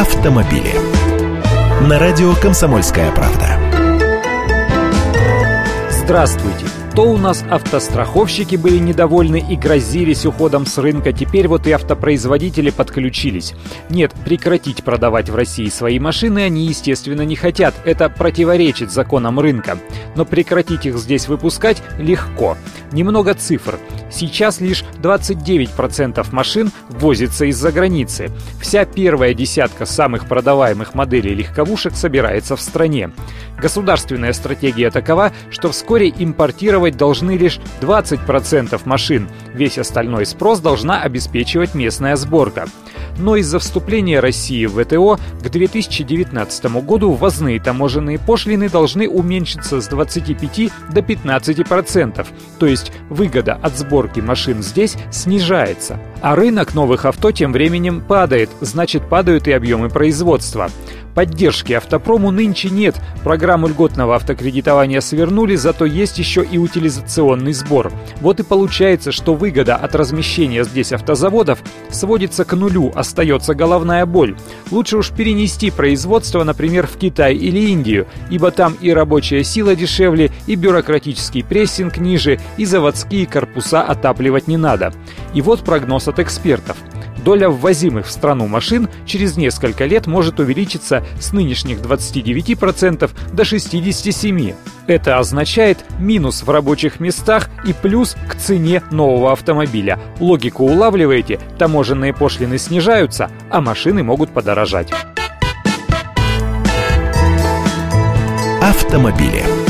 автомобили. На радио «Комсомольская правда». Здравствуйте! То у нас автостраховщики были недовольны и грозились уходом с рынка, теперь вот и автопроизводители подключились. Нет, прекратить продавать в России свои машины они, естественно, не хотят. Это противоречит законам рынка. Но прекратить их здесь выпускать легко. Немного цифр. Сейчас лишь 29% машин ввозится из-за границы. Вся первая десятка самых продаваемых моделей легковушек собирается в стране. Государственная стратегия такова, что вскоре импортировать должны лишь 20% машин. Весь остальной спрос должна обеспечивать местная сборка но из-за вступления России в ВТО к 2019 году ввозные таможенные пошлины должны уменьшиться с 25 до 15%, то есть выгода от сборки машин здесь снижается. А рынок новых авто тем временем падает, значит падают и объемы производства. Поддержки автопрому нынче нет. Программу льготного автокредитования свернули, зато есть еще и утилизационный сбор. Вот и получается, что выгода от размещения здесь автозаводов сводится к нулю, остается головная боль. Лучше уж перенести производство, например, в Китай или Индию, ибо там и рабочая сила дешевле, и бюрократический прессинг ниже, и заводские корпуса отапливать не надо. И вот прогноз от экспертов – доля ввозимых в страну машин через несколько лет может увеличиться с нынешних 29% до 67%. Это означает минус в рабочих местах и плюс к цене нового автомобиля. Логику улавливаете, таможенные пошлины снижаются, а машины могут подорожать. Автомобили.